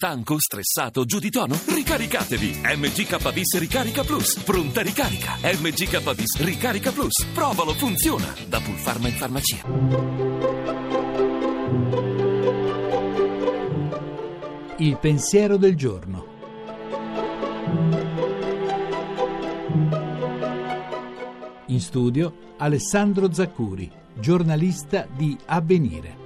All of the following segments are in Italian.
Stanco, stressato, giù di tono? Ricaricatevi! MGKBIS Ricarica Plus. Pronta ricarica. MGKBIS Ricarica Plus. Provalo, funziona. Da Pulpharma in farmacia. Il pensiero del giorno. In studio Alessandro Zaccuri, giornalista di Avvenire.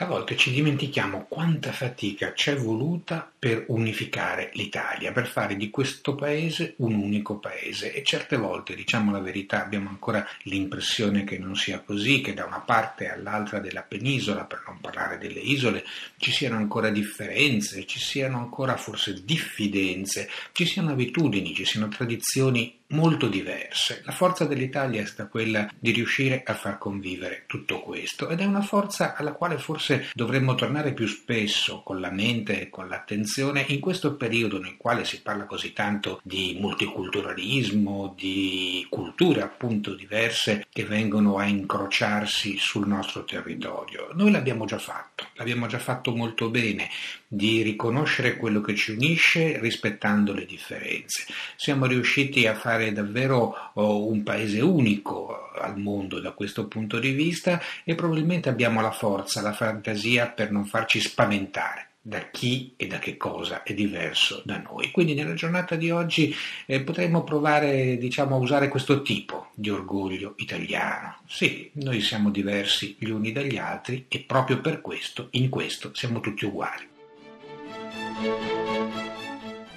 A volte ci dimentichiamo quanta fatica c'è voluta per unificare l'Italia, per fare di questo paese un unico paese. E certe volte, diciamo la verità, abbiamo ancora l'impressione che non sia così, che da una parte all'altra della penisola, per non parlare delle isole, ci siano ancora differenze, ci siano ancora forse diffidenze, ci siano abitudini, ci siano tradizioni molto diverse. La forza dell'Italia è stata quella di riuscire a far convivere tutto questo ed è una forza alla quale forse dovremmo tornare più spesso con la mente e con l'attenzione in questo periodo nel quale si parla così tanto di multiculturalismo, di culture appunto diverse che vengono a incrociarsi sul nostro territorio. Noi l'abbiamo già fatto, l'abbiamo già fatto molto bene di riconoscere quello che ci unisce rispettando le differenze. Siamo riusciti a fare fare davvero oh, un paese unico al mondo da questo punto di vista e probabilmente abbiamo la forza, la fantasia per non farci spaventare da chi e da che cosa è diverso da noi. Quindi nella giornata di oggi eh, potremmo provare diciamo, a usare questo tipo di orgoglio italiano. Sì, noi siamo diversi gli uni dagli altri e proprio per questo, in questo, siamo tutti uguali.